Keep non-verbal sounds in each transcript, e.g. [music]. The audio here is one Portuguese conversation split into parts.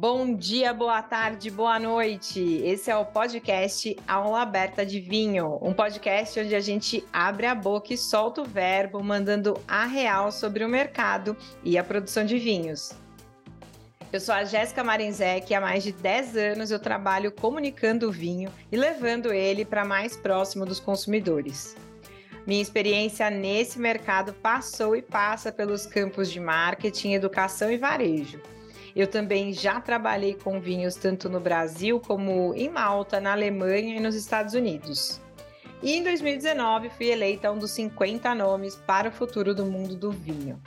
Bom dia, boa tarde, boa noite. Esse é o podcast Aula Aberta de Vinho, um podcast onde a gente abre a boca e solta o verbo, mandando a real sobre o mercado e a produção de vinhos. Eu sou a Jéssica Marinzec e há mais de 10 anos eu trabalho comunicando o vinho e levando ele para mais próximo dos consumidores. Minha experiência nesse mercado passou e passa pelos campos de marketing, educação e varejo. Eu também já trabalhei com vinhos tanto no Brasil como em Malta, na Alemanha e nos Estados Unidos. E em 2019 fui eleita um dos 50 nomes para o futuro do mundo do vinho.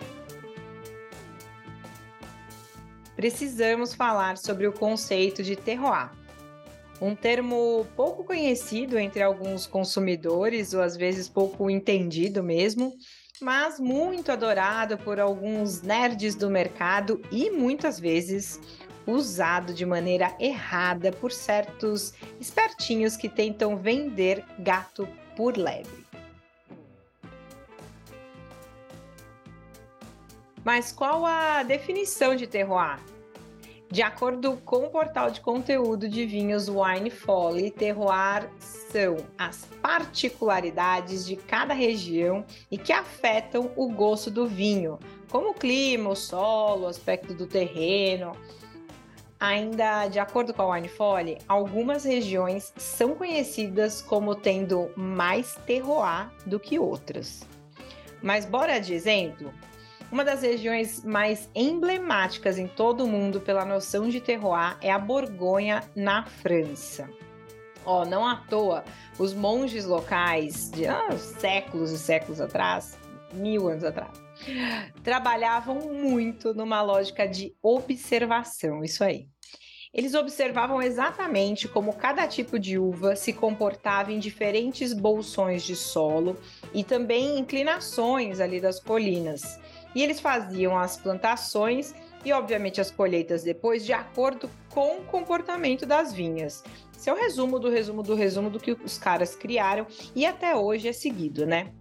Precisamos falar sobre o conceito de terroir. Um termo pouco conhecido entre alguns consumidores, ou às vezes pouco entendido mesmo, mas muito adorado por alguns nerds do mercado e muitas vezes usado de maneira errada por certos espertinhos que tentam vender gato por lebre. Mas qual a definição de terroir? De acordo com o portal de conteúdo de vinhos Wine Folly, terroir são as particularidades de cada região e que afetam o gosto do vinho, como o clima, o solo, o aspecto do terreno. Ainda de acordo com a Wine Folly, algumas regiões são conhecidas como tendo mais terroir do que outras. Mas bora de exemplo? Uma das regiões mais emblemáticas em todo o mundo pela noção de terroir é a Borgonha, na França. Ó, não à toa, os monges locais de ah, séculos e séculos atrás, mil anos atrás, trabalhavam muito numa lógica de observação, isso aí. Eles observavam exatamente como cada tipo de uva se comportava em diferentes bolsões de solo e também inclinações ali das colinas. E eles faziam as plantações e, obviamente, as colheitas depois de acordo com o comportamento das vinhas. Esse é o resumo do resumo do resumo do que os caras criaram e até hoje é seguido, né?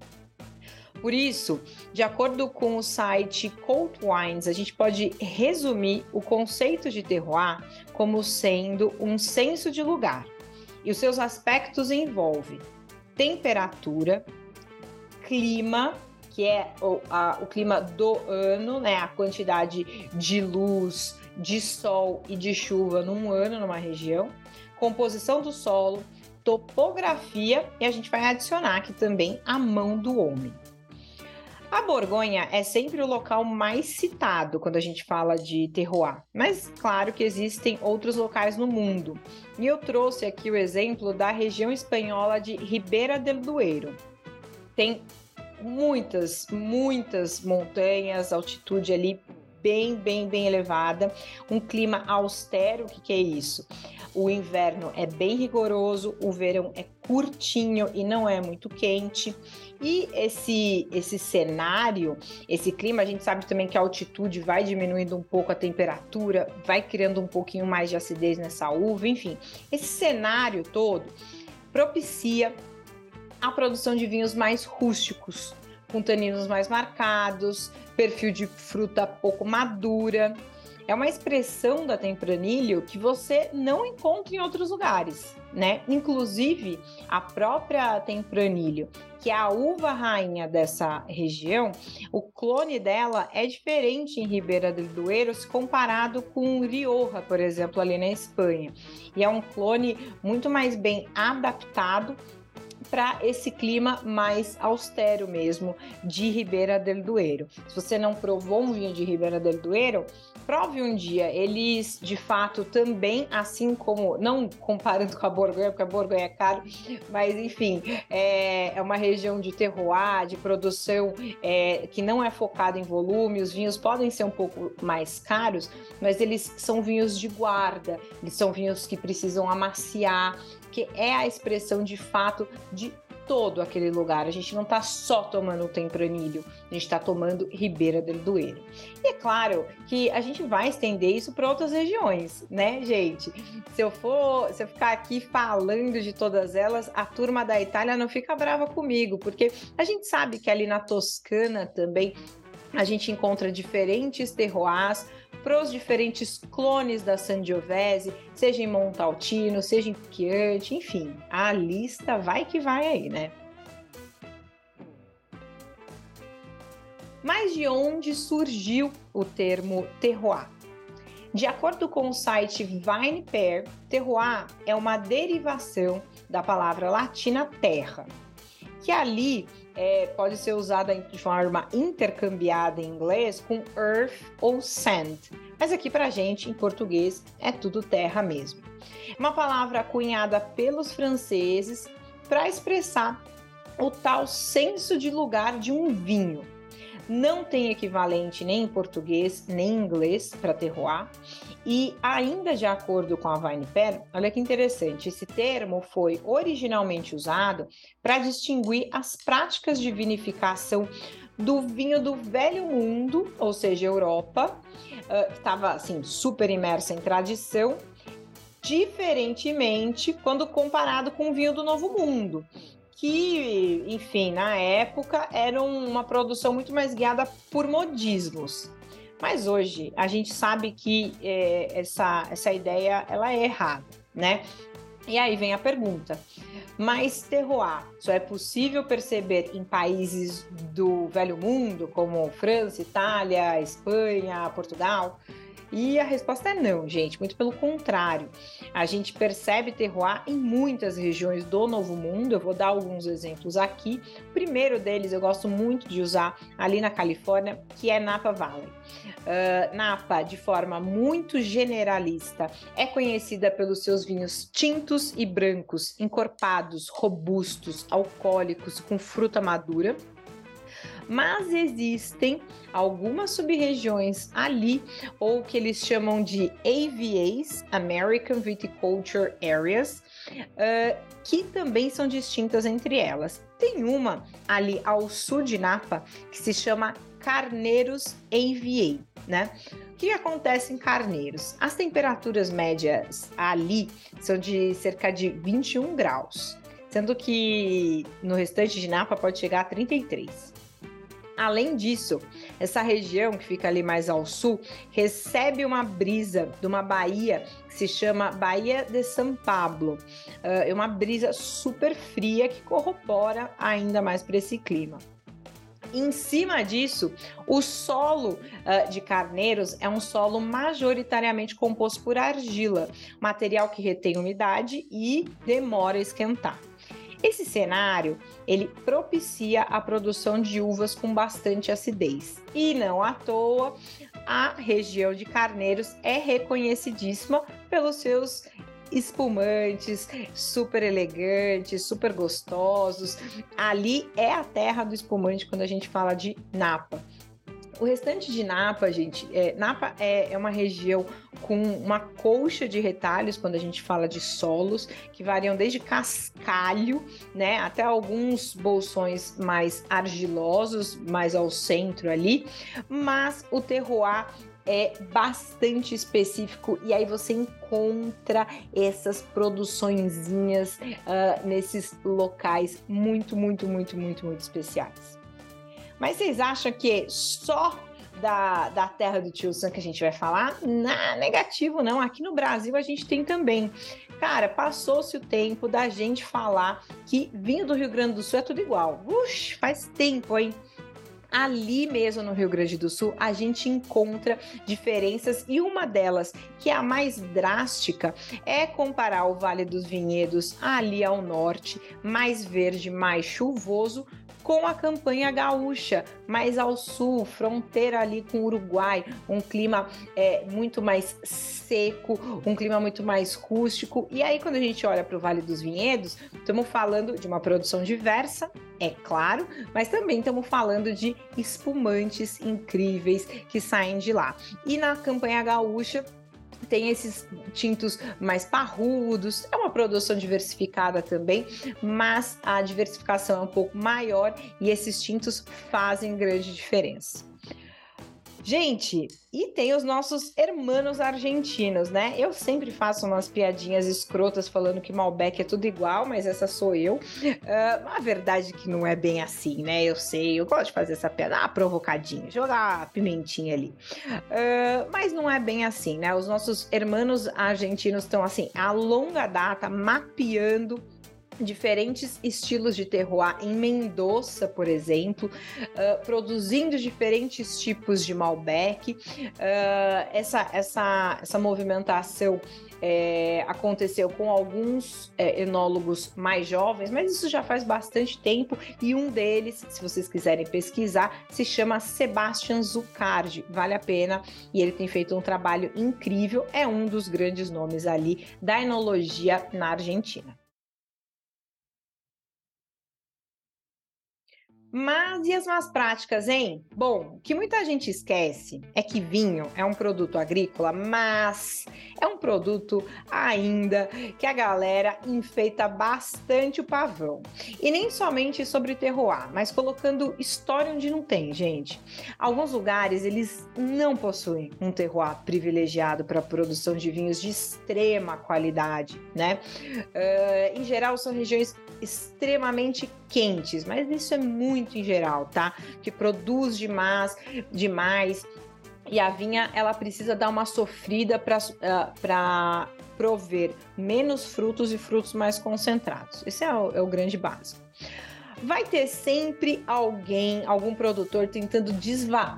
Por isso, de acordo com o site Cold Wines, a gente pode resumir o conceito de terroir como sendo um senso de lugar. E os seus aspectos envolvem temperatura, clima que é o, a, o clima do ano, né? A quantidade de luz, de sol e de chuva num ano numa região, composição do solo, topografia e a gente vai adicionar aqui também a mão do homem. A Borgonha é sempre o local mais citado quando a gente fala de terroir, mas claro que existem outros locais no mundo. E eu trouxe aqui o exemplo da região espanhola de Ribeira del Duero. Tem muitas, muitas montanhas, altitude ali bem, bem, bem elevada, um clima austero, o que, que é isso? O inverno é bem rigoroso, o verão é curtinho e não é muito quente. E esse esse cenário, esse clima, a gente sabe também que a altitude vai diminuindo um pouco a temperatura, vai criando um pouquinho mais de acidez nessa uva, enfim. Esse cenário todo propicia a produção de vinhos mais rústicos, com taninos mais marcados, perfil de fruta pouco madura. É uma expressão da tempranilho que você não encontra em outros lugares, né? Inclusive, a própria tempranilho, que é a uva rainha dessa região, o clone dela é diferente em Ribeira del Duero se comparado com Rioja, por exemplo, ali na Espanha. E é um clone muito mais bem adaptado para esse clima mais austero mesmo de Ribeira del Duero. Se você não provou um vinho de Ribeira del Duero, prove um dia. Eles, de fato, também, assim como, não comparando com a Borgonha, porque a Borgonha é caro, mas enfim, é, é uma região de terroir, de produção é, que não é focada em volume. Os vinhos podem ser um pouco mais caros, mas eles são vinhos de guarda, eles são vinhos que precisam amaciar, que é a expressão de fato de todo aquele lugar. A gente não está só tomando o tempranilho, a gente está tomando Ribeira del Duero. E é claro que a gente vai estender isso para outras regiões, né, gente? Se eu for, se eu ficar aqui falando de todas elas, a turma da Itália não fica brava comigo, porque a gente sabe que ali na Toscana também a gente encontra diferentes terroirs para os diferentes clones da Sangiovese, seja em Montaltino, seja em Chianti, enfim, a lista vai que vai aí, né? Mas de onde surgiu o termo terroir? De acordo com o site VinePair, terroir é uma derivação da palavra latina terra, que ali é, pode ser usada de forma intercambiada em inglês com earth ou sand, mas aqui para gente, em português, é tudo terra mesmo. Uma palavra cunhada pelos franceses para expressar o tal senso de lugar de um vinho não tem equivalente nem em português nem em inglês para terroir. E ainda de acordo com a Vinepair, olha que interessante, esse termo foi originalmente usado para distinguir as práticas de vinificação do vinho do Velho Mundo, ou seja, Europa, que estava assim super imersa em tradição, diferentemente quando comparado com o vinho do Novo Mundo, que, enfim, na época era uma produção muito mais guiada por modismos. Mas hoje a gente sabe que é, essa, essa ideia ela é errada, né? E aí vem a pergunta: mas terroir só é possível perceber em países do velho mundo, como França, Itália, Espanha, Portugal? E a resposta é não, gente, muito pelo contrário. A gente percebe terroir em muitas regiões do Novo Mundo. Eu vou dar alguns exemplos aqui. O primeiro deles eu gosto muito de usar ali na Califórnia, que é Napa Valley. Uh, Napa, de forma muito generalista, é conhecida pelos seus vinhos tintos e brancos, encorpados, robustos, alcoólicos, com fruta madura mas existem algumas sub-regiões ali, ou que eles chamam de AVAs, American Viticulture Areas, uh, que também são distintas entre elas. Tem uma ali ao sul de Napa que se chama Carneiros AVA, né? O que acontece em Carneiros? As temperaturas médias ali são de cerca de 21 graus, sendo que no restante de Napa pode chegar a 33. Além disso, essa região que fica ali mais ao sul recebe uma brisa de uma baía que se chama Baía de São Pablo. Uh, é uma brisa super fria que corrobora ainda mais para esse clima. Em cima disso, o solo uh, de Carneiros é um solo majoritariamente composto por argila, material que retém umidade e demora a esquentar. Esse cenário, ele propicia a produção de uvas com bastante acidez. E não à toa, a região de Carneiros é reconhecidíssima pelos seus espumantes, super elegantes, super gostosos. Ali é a terra do espumante quando a gente fala de Napa. O restante de Napa, gente, é, Napa é, é uma região com uma colcha de retalhos quando a gente fala de solos, que variam desde cascalho, né, até alguns bolsões mais argilosos, mais ao centro ali, mas o terroir é bastante específico e aí você encontra essas produçõezinhas uh, nesses locais muito, muito, muito, muito, muito especiais. Mas vocês acham que só da, da terra do tio Sam que a gente vai falar? Não, negativo não. Aqui no Brasil a gente tem também. Cara, passou-se o tempo da gente falar que vinho do Rio Grande do Sul é tudo igual. Ux, faz tempo, hein? ali mesmo no Rio Grande do Sul, a gente encontra diferenças e uma delas, que é a mais drástica, é comparar o Vale dos Vinhedos ali ao norte, mais verde, mais chuvoso, com a campanha gaúcha, mais ao sul, fronteira ali com o Uruguai, um clima é, muito mais seco, um clima muito mais rústico. E aí, quando a gente olha para o Vale dos Vinhedos, estamos falando de uma produção diversa, é claro, mas também estamos falando de espumantes incríveis que saem de lá. E na campanha gaúcha, tem esses tintos mais parrudos, é uma produção diversificada também, mas a diversificação é um pouco maior e esses tintos fazem grande diferença. Gente, e tem os nossos hermanos argentinos, né? Eu sempre faço umas piadinhas escrotas falando que Malbec é tudo igual, mas essa sou eu. Uh, a verdade é que não é bem assim, né? Eu sei, eu gosto de fazer essa piada, ah, provocadinha, jogar pimentinha ali. Uh, mas não é bem assim, né? Os nossos hermanos argentinos estão, assim, a longa data mapeando diferentes estilos de terroir em Mendoza, por exemplo, uh, produzindo diferentes tipos de Malbec. Uh, essa, essa, essa movimentação é, aconteceu com alguns é, enólogos mais jovens, mas isso já faz bastante tempo e um deles, se vocês quiserem pesquisar, se chama Sebastian Zucardi, vale a pena e ele tem feito um trabalho incrível, é um dos grandes nomes ali da enologia na Argentina. Mas e as más práticas, hein? Bom, o que muita gente esquece é que vinho é um produto agrícola, mas é um produto ainda que a galera enfeita bastante o pavão. E nem somente sobre terroir, mas colocando história onde não tem, gente. Alguns lugares eles não possuem um terroir privilegiado para a produção de vinhos de extrema qualidade, né? Uh, em geral, são regiões extremamente quentes, mas isso é muito em geral, tá? Que produz demais, demais e a vinha ela precisa dar uma sofrida para uh, prover menos frutos e frutos mais concentrados. Esse é o, é o grande básico. Vai ter sempre alguém, algum produtor tentando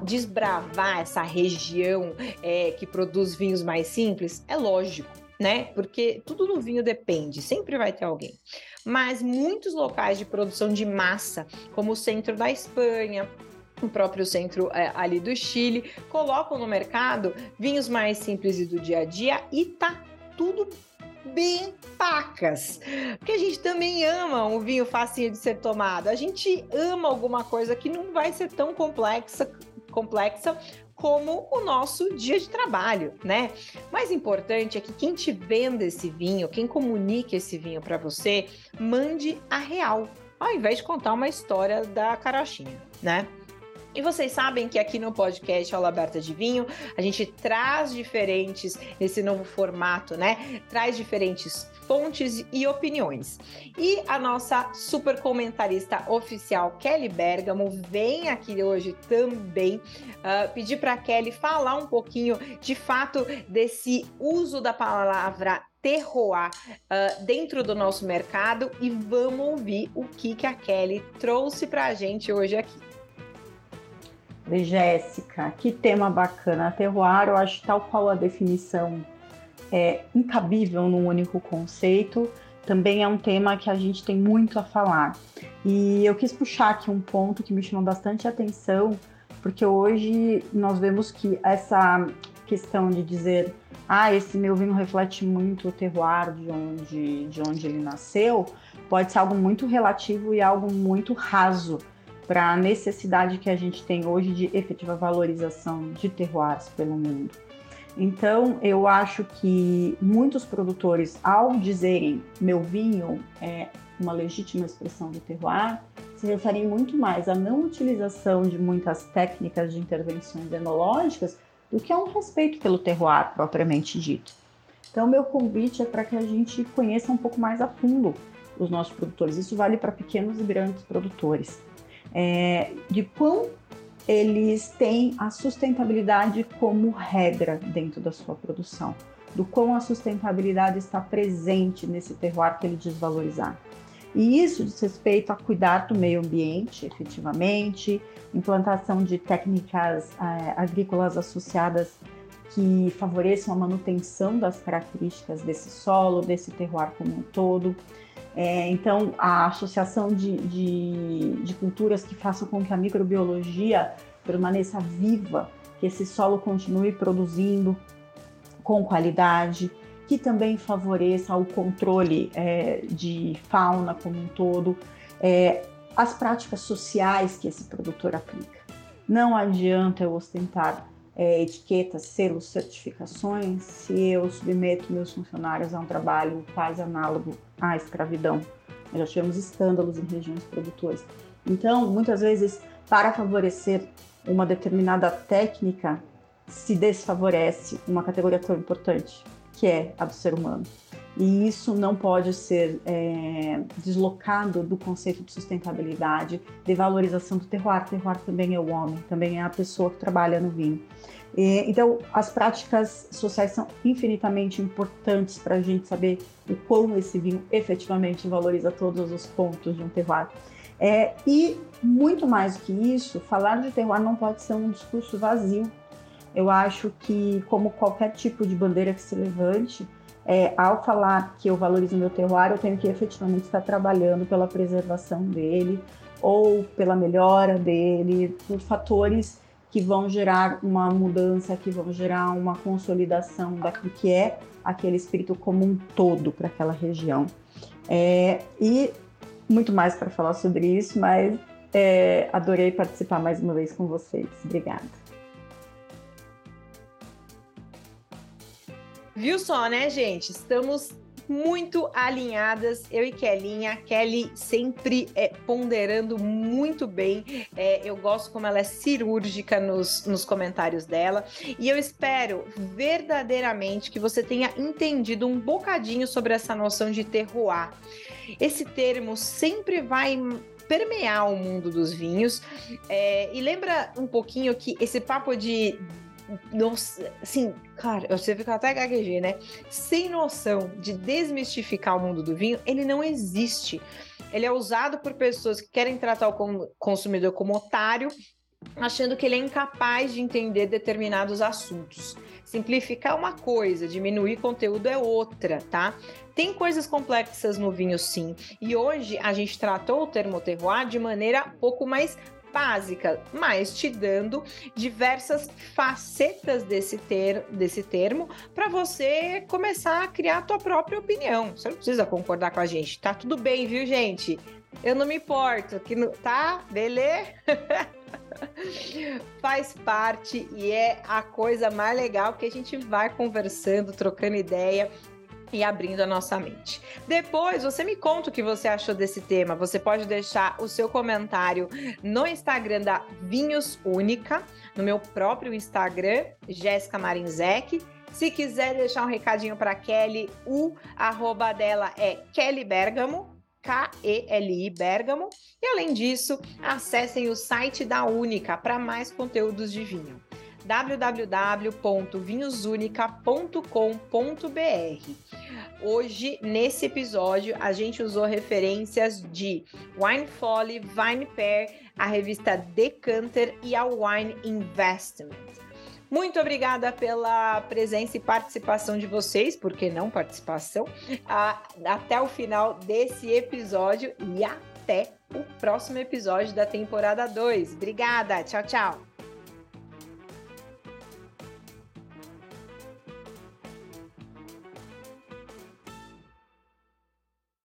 desbravar essa região é, que produz vinhos mais simples? É lógico, né? Porque tudo no vinho depende, sempre vai ter alguém mas muitos locais de produção de massa, como o centro da Espanha, o próprio centro é, ali do Chile, colocam no mercado vinhos mais simples e do dia a dia e tá tudo bem pacas. Porque a gente também ama um vinho facinho de ser tomado. A gente ama alguma coisa que não vai ser tão complexa, complexa como o nosso dia de trabalho, né? Mais importante é que quem te venda esse vinho, quem comunique esse vinho para você, mande a real, ao invés de contar uma história da carochinha, né? E vocês sabem que aqui no podcast Aula Aberta de Vinho, a gente traz diferentes, nesse novo formato, né? Traz diferentes fontes e opiniões. E a nossa super comentarista oficial, Kelly Bergamo, vem aqui hoje também uh, pedir para Kelly falar um pouquinho, de fato, desse uso da palavra terroir uh, dentro do nosso mercado e vamos ouvir o que, que a Kelly trouxe para a gente hoje aqui. Jéssica, que tema bacana. Terroir, eu acho tal qual a definição é incabível num único conceito. Também é um tema que a gente tem muito a falar. E eu quis puxar aqui um ponto que me chamou bastante atenção, porque hoje nós vemos que essa questão de dizer ah, esse meu vinho reflete muito o terroir de onde, de onde ele nasceu, pode ser algo muito relativo e algo muito raso para a necessidade que a gente tem hoje de efetiva valorização de terroirs pelo mundo. Então, eu acho que muitos produtores, ao dizerem meu vinho é uma legítima expressão do terroir, se referem muito mais à não utilização de muitas técnicas de intervenções enológicas do que a um respeito pelo terroir propriamente dito. Então, meu convite é para que a gente conheça um pouco mais a fundo os nossos produtores. Isso vale para pequenos e grandes produtores é, de quão eles têm a sustentabilidade como regra dentro da sua produção, do quão a sustentabilidade está presente nesse terroir que ele desvalorizar. E isso diz respeito a cuidar do meio ambiente, efetivamente, implantação de técnicas é, agrícolas associadas que favoreçam a manutenção das características desse solo, desse terroir como um todo, é, então, a associação de, de, de, culturas que façam com que a microbiologia permaneça viva, que esse solo continue produzindo com qualidade, que também favoreça o controle é, de fauna como um todo, é, as práticas sociais que esse produtor aplica. Não adianta eu ostentar é, etiquetas, selos, certificações, se eu submeto meus funcionários a um trabalho quase análogo à escravidão. Nós já tivemos escândalos em regiões produtoras. Então, muitas vezes, para favorecer uma determinada técnica se desfavorece uma categoria tão importante, que é a do ser humano. E isso não pode ser é, deslocado do conceito de sustentabilidade, de valorização do terroir. Terroir também é o homem, também é a pessoa que trabalha no vinho. E, então, as práticas sociais são infinitamente importantes para a gente saber o quão esse vinho efetivamente valoriza todos os pontos de um terroir. É, e, muito mais do que isso, falar de terroir não pode ser um discurso vazio. Eu acho que, como qualquer tipo de bandeira que se levante, é, ao falar que eu valorizo meu terroir, eu tenho que efetivamente estar trabalhando pela preservação dele ou pela melhora dele, por fatores que vão gerar uma mudança, que vão gerar uma consolidação daquilo que é aquele espírito como um todo para aquela região. É, e muito mais para falar sobre isso, mas é, adorei participar mais uma vez com vocês. Obrigada. Viu só, né, gente? Estamos muito alinhadas, eu e Kellinha. Kelly sempre é, ponderando muito bem. É, eu gosto como ela é cirúrgica nos, nos comentários dela. E eu espero verdadeiramente que você tenha entendido um bocadinho sobre essa noção de terroir. Esse termo sempre vai permear o mundo dos vinhos. É, e lembra um pouquinho que esse papo de nossa, assim, cara, você fica até gaguejei, né? Sem noção de desmistificar o mundo do vinho, ele não existe. Ele é usado por pessoas que querem tratar o consumidor como otário, achando que ele é incapaz de entender determinados assuntos. Simplificar uma coisa, diminuir conteúdo é outra, tá? Tem coisas complexas no vinho, sim. E hoje a gente tratou o termo terroir de maneira pouco mais básica, mas te dando diversas facetas desse, ter, desse termo para você começar a criar a tua própria opinião. Você não precisa concordar com a gente, tá tudo bem, viu, gente? Eu não me importo, que não, tá? Beleza? [laughs] Faz parte e é a coisa mais legal que a gente vai conversando, trocando ideia e abrindo a nossa mente. Depois, você me conta o que você achou desse tema. Você pode deixar o seu comentário no Instagram da Vinhos Única, no meu próprio Instagram, Jéssica Marinzec. Se quiser deixar um recadinho para Kelly, o arroba dela é Kelly Bergamo, K-E-L-I Bergamo. E além disso, acessem o site da Única para mais conteúdos de vinho www.vinhosunica.com.br. Hoje, nesse episódio, a gente usou referências de Wine Folly, Vine Pair, a revista Decanter e a Wine Investment. Muito obrigada pela presença e participação de vocês, porque não participação, até o final desse episódio e até o próximo episódio da temporada 2. Obrigada, tchau, tchau.